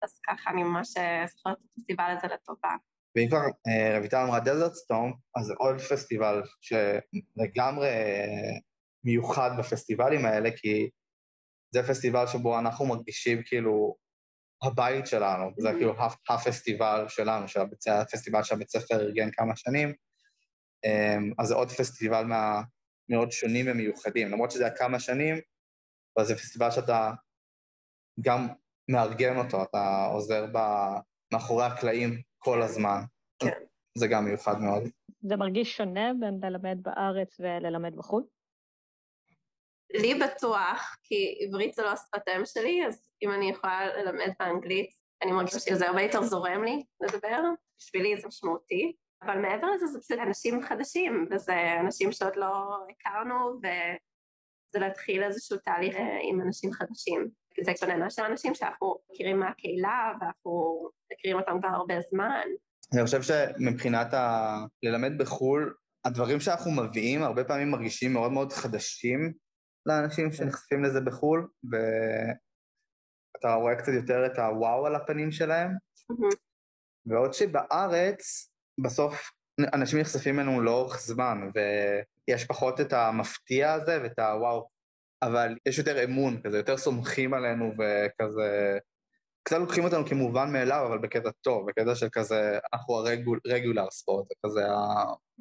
אז ככה אני ממש אה, זוכרת את הפסטיבל הזה לטובה. ואם כבר אה, רויטל אמרה דזרט סטורם, אז זה עוד פסטיבל שלגמרי אה, מיוחד בפסטיבלים האלה, כי זה פסטיבל שבו אנחנו מרגישים כאילו הבית שלנו, זה כאילו הפסטיבל שלנו, של הבית, הפסטיבל שהבית ספר ארגן כמה שנים, אמ, אז זה עוד פסטיבל מה, מאוד שונים ומיוחדים, למרות שזה היה כמה שנים, אבל זה פסטיבל שאתה גם מארגן אותו, אתה עוזר ב, מאחורי הקלעים כל הזמן. כן. זה גם מיוחד מאוד. זה מרגיש שונה בין ללמד בארץ וללמד בחו"ל? לי בטוח, כי עברית זה לא השפת אם שלי, אז אם אני יכולה ללמד באנגלית, אני מרגישה שזה הרבה יותר זורם לי לדבר, בשבילי זה משמעותי. אבל מעבר לזה זה פשוט אנשים חדשים, וזה אנשים שעוד לא הכרנו, וזה להתחיל איזשהו תהליך אה, עם אנשים חדשים. זה שונה מאשר אנשים שאנחנו מכירים מהקהילה, ואנחנו מכירים אותם כבר הרבה זמן. אני חושב שמבחינת ה... ללמד בחו"ל, הדברים שאנחנו מביאים הרבה פעמים מרגישים מאוד מאוד חדשים לאנשים שנחשפים לזה בחו"ל, ואתה רואה קצת יותר את הוואו על הפנים שלהם. ועוד שבארץ, בסוף אנשים נחשפים אלינו לאורך זמן, ויש פחות את המפתיע הזה ואת הוואו, אבל יש יותר אמון כזה, יותר סומכים עלינו וכזה... קצת לוקחים אותנו כמובן מאליו, אבל בקטע טוב, בקטע של כזה, אנחנו ה regular sport, כזה,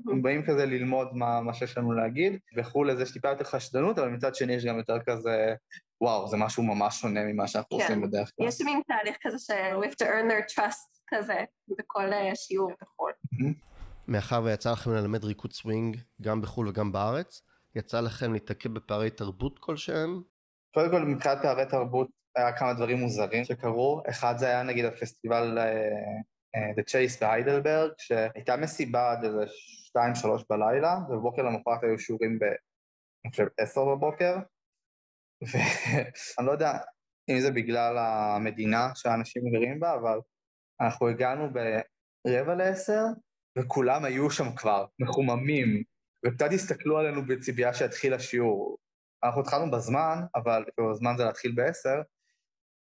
הם באים כזה ללמוד מה, מה שיש לנו להגיד, וכולי, אז יש טיפה יותר חשדנות, אבל מצד שני יש גם יותר כזה, וואו, זה משהו ממש שונה ממה שאנחנו כן. עושים בדרך כלל. יש מין תהליך כזה ש- we have to earn their trust כזה, בכל אה, שיעור בחו"ל. מאחר ויצא לכם ללמד ריקוד סווינג גם בחו"ל וגם בארץ, יצא לכם להתעכב בפערי תרבות כלשהם? קודם כל, מבחינת פערי תרבות, היה כמה דברים מוזרים שקרו. אחד זה היה נגיד הפסטיבל uh, The Chase בהיידלברג, שהייתה מסיבה עד איזה שתיים, שלוש בלילה, ובבוקר למחרת היו שיעורים ב... אני חושב עשר בבוקר, ואני לא יודע אם זה בגלל המדינה שהאנשים גרים בה, אבל אנחנו הגענו ברבע לעשר, וכולם היו שם כבר, מחוממים, וקצת הסתכלו עלינו בציפייה שיתחיל השיעור. אנחנו התחלנו בזמן, אבל כאילו הזמן זה להתחיל בעשר,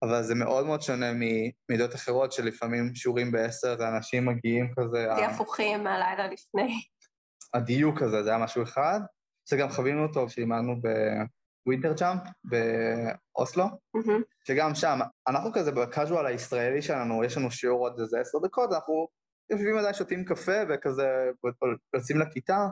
אבל זה מאוד מאוד שונה ממידות אחרות, שלפעמים שיעורים בעשר, זה אנשים מגיעים כזה... זה הפוכים מהלילה לפני. הדיוק הזה, זה היה משהו אחד. שגם חווינו אותו כשלימדנו בווינטר ג'אמפ באוסלו, mm-hmm. שגם שם, אנחנו כזה בקאז'ואל הישראלי שלנו, יש לנו שיעור עוד איזה עשר דקות, אנחנו יושבים עדיין שותים קפה וכזה יוצאים לכיתה,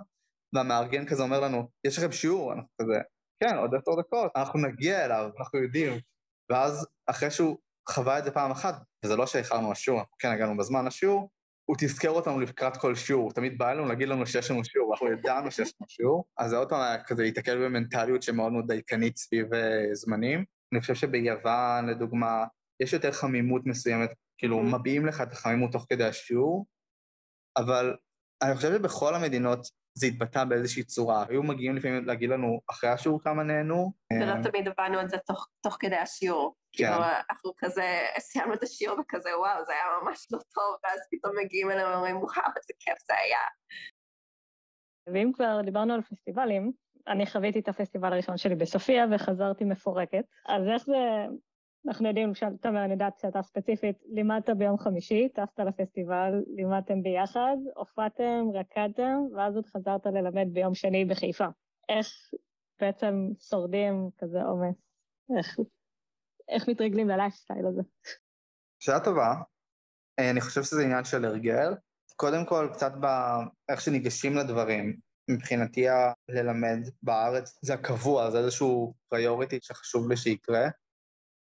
והמארגן כזה אומר לנו, יש לכם שיעור? אנחנו כזה, כן, עוד עשר דקות, אנחנו נגיע אליו, אנחנו יודעים. ואז אחרי שהוא חווה את זה פעם אחת, וזה לא שאיחרנו לשיעור, אנחנו כן הגענו בזמן לשיעור, הוא תזכר אותנו לקראת כל שיעור, תמיד בא אלינו להגיד לנו שיש לנו שיעור, אנחנו ידענו שיש לנו שיעור, אז זה עוד פעם היה כזה להתקל במנטליות שמאוד מאוד דייקנית סביב uh, זמנים. אני חושב שביוון, לדוגמה, יש יותר חמימות מסוימת, כאילו mm-hmm. מביעים לך את החמימות תוך כדי השיעור, אבל אני חושב שבכל המדינות זה התבטא באיזושהי צורה. היו מגיעים לפעמים להגיד לנו אחרי השיעור כמה נהנו. ולא אה, תמיד הבנו את זה תוך, תוך כדי השיעור. כן. כאילו, אנחנו כזה, סיימנו את השיעור וכזה, וואו, זה היה ממש לא טוב, ואז פתאום מגיעים אלינו ואומרים, וואו, איזה כיף זה היה. ואם כבר דיברנו על פסטיבלים, אני חוויתי את הפסטיבל הראשון שלי בסופיה וחזרתי מפורקת. אז איך זה, אנחנו יודעים, למשל, אני יודעת שאתה ספציפית, לימדת ביום חמישי, טסת לפסטיבל, לימדתם ביחד, הופעתם, רקדתם, ואז עוד חזרת ללמד ביום שני בחיפה. איך בעצם שורדים כזה עומס? איך, איך מתרגלים ללייפסטייל הזה? שאלה טובה. אה, אני חושב שזה עניין של הרגל. קודם כל, קצת באיך שניגשים לדברים. מבחינתי ללמד בארץ זה הקבוע, זה איזשהו פריוריטי שחשוב לי שיקרה.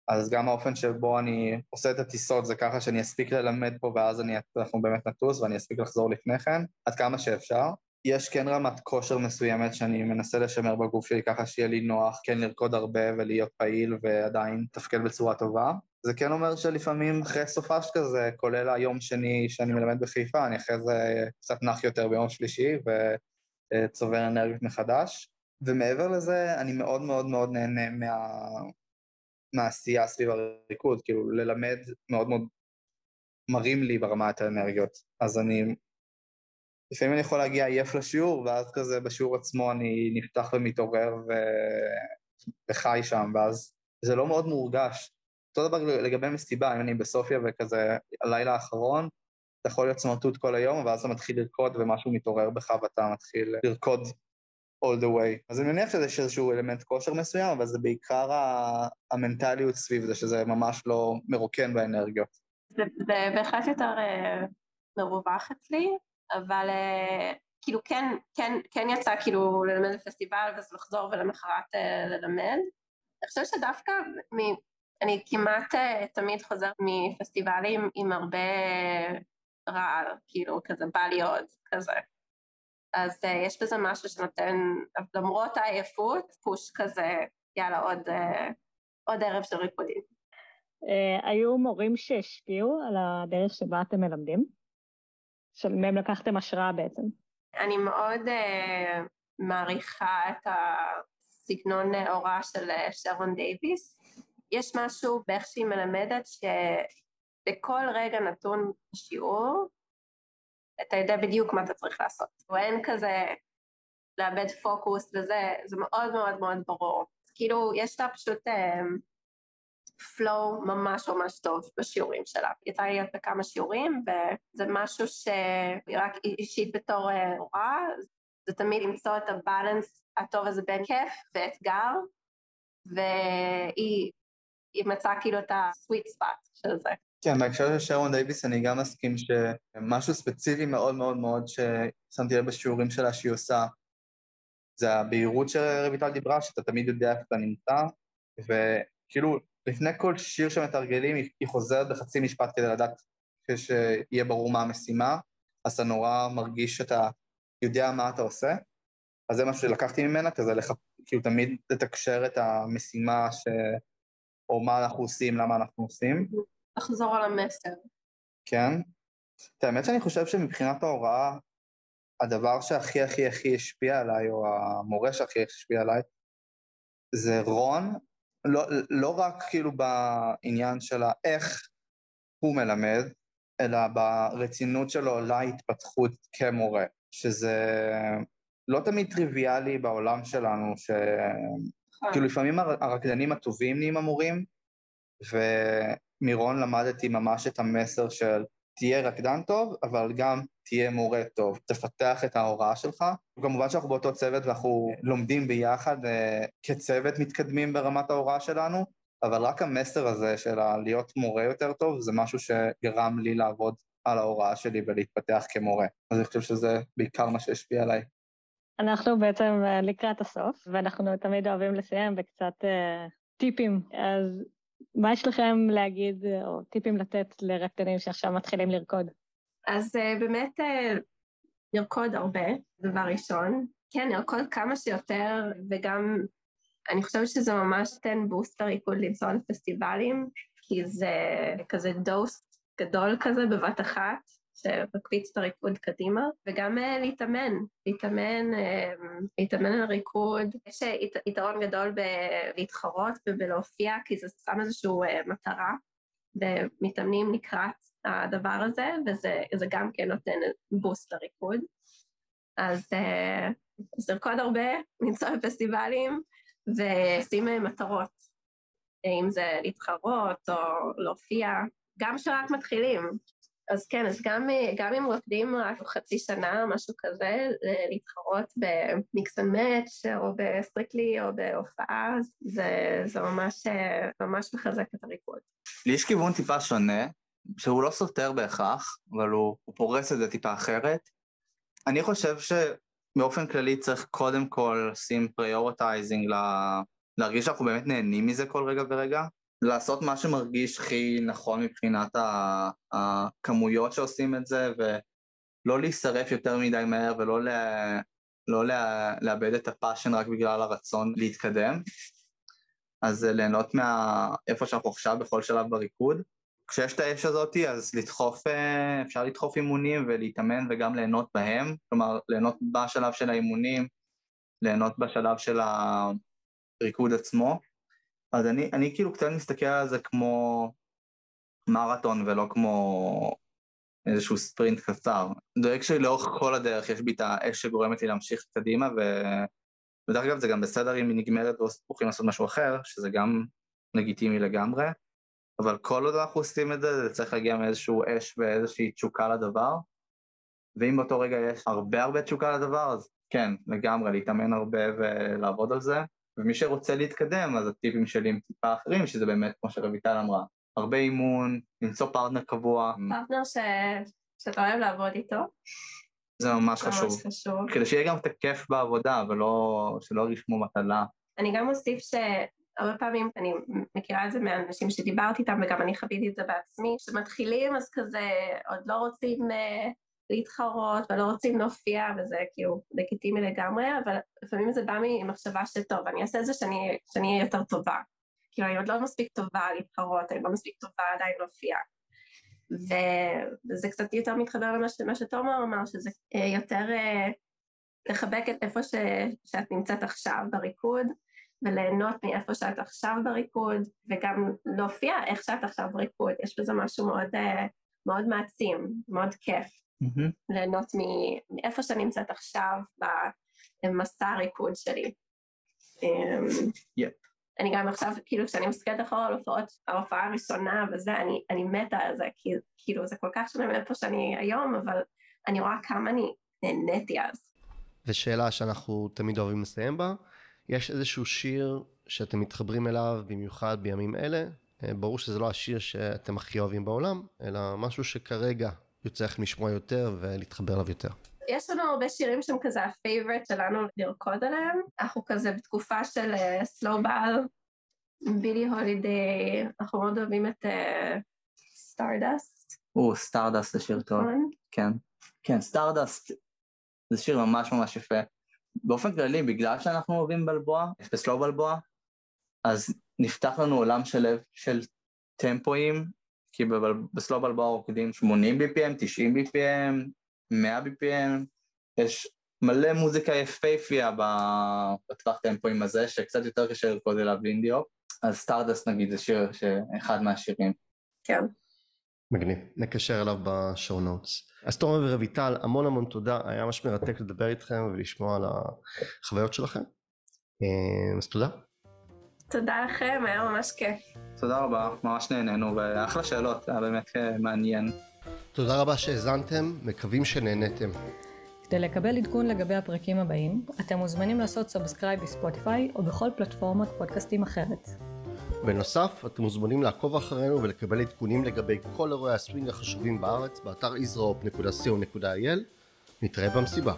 אז גם האופן שבו אני עושה את הטיסות זה ככה שאני אספיק ללמד פה ואז אני, אנחנו באמת נטוס ואני אספיק לחזור לפני כן, עד כמה שאפשר. יש כן רמת כושר מסוימת שאני מנסה לשמר בגוף שלי ככה שיהיה לי נוח כן לרקוד הרבה ולהיות פעיל ועדיין לתפקד בצורה טובה. זה כן אומר שלפעמים אחרי סופש כזה, כולל היום שני שאני מלמד בחיפה, אני אחרי זה קצת נח יותר ביום שלישי, אה, צובר אנרגיות מחדש. ומעבר לזה, אני מאוד מאוד מאוד נהנה מה... מהעשייה סביב הריקוד, כאילו ללמד מאוד מאוד מרים לי ברמה את האנרגיות. אז אני, לפעמים אני יכול להגיע עייף לשיעור, ואז כזה בשיעור עצמו אני נפתח ומתעורר ו... וחי שם, ואז זה לא מאוד מורגש. אותו דבר לגבי מסיבה, אם אני בסופיה וכזה הלילה האחרון, אתה יכול להיות סמרטוט כל היום, ואז אתה מתחיל לרקוד ומשהו מתעורר בך ואתה מתחיל לרקוד all the way. אז אני מניח שיש איזשהו אלמנט כושר מסוים, אבל זה בעיקר המנטליות סביב זה, שזה ממש לא מרוקן באנרגיות. זה, זה בהחלט יותר uh, מרווח אצלי, אבל uh, כאילו כן, כן, כן יצא כאילו ללמד בפסטיבל ואז לחזור ולמחרת uh, ללמד. אני חושבת שדווקא מ... אני כמעט תמיד חוזרת מפסטיבלים עם הרבה רעל, כאילו כזה בא לי עוד, כזה. אז uh, יש בזה משהו שנותן, למרות העייפות, פוש כזה, יאללה, עוד, uh, עוד ערב של ריקודים. Uh, היו מורים שהשפיעו על הדרך שבה אתם מלמדים? שמהם לקחתם השראה בעצם? אני מאוד uh, מעריכה את הסגנון הוראה של שרון דייוויס. יש משהו באיך שהיא מלמדת שבכל רגע נתון בשיעור אתה יודע בדיוק מה אתה צריך לעשות. או אין כזה לאבד פוקוס וזה, זה מאוד מאוד מאוד ברור. כאילו, יש לה פשוט פלואו um, ממש ממש טוב בשיעורים שלה. יצא לי להיות בכמה שיעורים, וזה משהו שרק אישית בתור הוראה, זה תמיד למצוא את הבאלנס הטוב הזה בין כיף ואתגר, והיא מצאה כאילו את הסוויט ספאט של זה. כן, בהקשר של שרון דייוויס אני גם מסכים שמשהו ספציפי מאוד מאוד מאוד ששמתי לב בשיעורים שלה שהיא עושה, זה הבהירות שרויטל דיברה, שאתה תמיד יודע איפה אתה נמצא, וכאילו לפני כל שיר שמתרגלים היא חוזרת בחצי משפט כדי לדעת שיהיה ברור מה המשימה, אז אתה נורא מרגיש שאתה יודע מה אתה עושה, אז זה משהו שלקחתי ממנה, כזה לח... כאילו תמיד לתקשר את המשימה ש... או מה אנחנו עושים, למה אנחנו עושים. לחזור על המסר. כן. את האמת שאני חושב שמבחינת ההוראה, הדבר שהכי הכי הכי השפיע עליי, או המורה שהכי השפיע עליי, זה רון, לא, לא רק כאילו בעניין של איך הוא מלמד, אלא ברצינות שלו להתפתחות כמורה, שזה לא תמיד טריוויאלי בעולם שלנו, שכאילו לפעמים הרקדנים הטובים נהיים המורים, ו... מרון למדתי ממש את המסר של תהיה רקדן טוב, אבל גם תהיה מורה טוב, תפתח את ההוראה שלך. כמובן שאנחנו באותו צוות ואנחנו לומדים ביחד uh, כצוות מתקדמים ברמת ההוראה שלנו, אבל רק המסר הזה של להיות מורה יותר טוב זה משהו שגרם לי לעבוד על ההוראה שלי ולהתפתח כמורה. אז אני חושב שזה בעיקר מה שהשפיע עליי. אנחנו בעצם אה, לקראת הסוף, ואנחנו תמיד אוהבים לסיים בקצת uh, טיפים. אז מה יש לכם להגיד, או טיפים לתת לרקדנים שעכשיו מתחילים לרקוד? אז uh, באמת uh, לרקוד הרבה, דבר ראשון. כן, לרקוד כמה שיותר, וגם אני חושבת שזה ממש תן בוסט לריקוד לנסוע לפסטיבלים, כי זה כזה דוסט גדול כזה בבת אחת, שמקפיץ את הריקוד קדימה, וגם uh, להתאמן, להתאמן, uh, להתאמן על הריקוד. יש ית, יתרון גדול בלהתחרות ובלהופיע, כי זה שם איזושהי מטרה, ומתאמנים לקראת הדבר הזה, וזה גם כן נותן boost לריקוד. אז, אז לרקוד הרבה, לנסוע בפסטיבלים, ולשים מטרות, אם זה להתחרות או להופיע, גם כשרק מתחילים, אז כן, אז גם, גם אם רוקדים רק חצי שנה, משהו כזה, להתחרות ב mix and match או ב strictly או בהופעה, זה, זה ממש, ממש מחזק את הריקוד. לי יש כיוון טיפה שונה, שהוא לא סותר בהכרח, אבל הוא, הוא פורס את זה טיפה אחרת. אני חושב שבאופן כללי צריך קודם כל לשים prioritizing, לה... להרגיש שאנחנו באמת נהנים מזה כל רגע ורגע, לעשות מה שמרגיש הכי נכון מבחינת הכמויות שעושים את זה, ולא להישרף יותר מדי מהר ולא לה, לא לה, לאבד את ה passion רק בגלל הרצון להתקדם. אז ליהנות מאיפה שאנחנו עכשיו בכל שלב בריקוד. כשיש את האש הזאתי, אז לדחוף, אה, אפשר לדחוף אימונים ולהתאמן וגם ליהנות בהם, כלומר, ליהנות בשלב של האימונים, ליהנות בשלב של הריקוד עצמו. אז אני, אני כאילו קצת מסתכל על זה כמו מרתון ולא כמו איזשהו ספרינט קצר. דואג שלאורך כל הדרך יש בי את האש שגורמת לי להמשיך קדימה, ו... ודרך אגב זה גם בסדר אם היא נגמרת והולכים לעשות משהו אחר, שזה גם לגיטימי לגמרי, אבל כל עוד אנחנו עושים את זה, זה צריך להגיע מאיזשהו אש ואיזושהי תשוקה לדבר, ואם באותו רגע יש הרבה הרבה תשוקה לדבר, אז כן, לגמרי, להתאמן הרבה ולעבוד על זה, ומי שרוצה להתקדם, אז הטיפים שלי הם טיפה אחרים, שזה באמת, כמו שרויטל אמרה, הרבה אימון, למצוא פרטנר קבוע. פרטנר ש... שאתה אוהב לעבוד איתו. זה ממש חשוב. ממש חשוב. כדי שיהיה גם את הכיף בעבודה, ולא, שלא ירגיש כמו מטלה. אני גם אוסיף שהרבה פעמים, אני מכירה את זה מאנשים שדיברתי איתם, וגם אני חוויתי את זה בעצמי, שמתחילים אז כזה עוד לא רוצים uh, להתחרות ולא רוצים להופיע, וזה כאילו לגיטימי לגמרי, אבל לפעמים זה בא ממחשבה של טוב, אני אעשה את זה שאני אהיה יותר טובה. כאילו אני עוד לא מספיק טובה להתחרות, אני לא מספיק טובה עדיין להופיע. וזה קצת יותר מתחבר למה שתומר אמר, שזה אה, יותר אה, לחבק את איפה ש... שאת נמצאת עכשיו בריקוד, וליהנות מאיפה שאת עכשיו בריקוד, וגם להופיע איך שאת עכשיו בריקוד, יש בזה משהו מאוד, אה, מאוד מעצים, מאוד כיף. Mm-hmm. ליהנות מאיפה שאני נמצאת עכשיו במסע הריקוד שלי. Yep. אני גם עכשיו, כאילו, כשאני מסתכלת אחורה על הופעות, ההופעה הראשונה וזה, אני, אני מתה על זה, כי, כאילו, זה כל כך שונה מאיפה שאני היום, אבל אני רואה כמה אני נהניתי אז. ושאלה שאנחנו תמיד אוהבים לסיים בה, יש איזשהו שיר שאתם מתחברים אליו במיוחד בימים אלה? אה, ברור שזה לא השיר שאתם הכי אוהבים בעולם, אלא משהו שכרגע יוצא לכם לשמוע יותר ולהתחבר אליו יותר. יש לנו הרבה שירים שהם כזה הפייבורט שלנו לרקוד עליהם. אנחנו כזה בתקופה של סלובל, בילי הולידיי, אנחנו מאוד אוהבים את Stardust. Uh, או, Stardust זה שיר טוב. נכון. כן. כן, Stardust זה שיר ממש ממש יפה. באופן כללי, בגלל שאנחנו אוהבים Balboa, ב slow Balboa, אז נפתח לנו עולם שלם של טמפואים, כי ב slow Balboa רוקדים 80 BPM, 90 BPM, 100 BPM, יש מלא מוזיקה יפהפייה בטווח טמפואים הזה, שקצת יותר קשה לרקוד אליו אינדיו, אז Stardust נגיד זה שיר, אחד מהשירים. כן. מגניב, נקשר אליו ב show notes. אז תומר ורויטל, המון המון תודה, היה ממש מרתק לדבר איתכם ולשמוע על החוויות שלכם. אה, אז תודה. תודה לכם, היה ממש כיף. תודה רבה, ממש נהנינו, ואחלה שאלות, היה באמת מעניין. תודה רבה שהאזנתם, מקווים שנהנתם. כדי לקבל עדכון לגבי הפרקים הבאים, אתם מוזמנים לעשות subscribe בספוטיפיי או בכל פלטפורמת פודקאסטים אחרת. בנוסף, אתם מוזמנים לעקוב אחרינו ולקבל עדכונים לגבי כל אירועי הסווינג החשובים בארץ באתר israhop.co.il. נתראה במסיבה.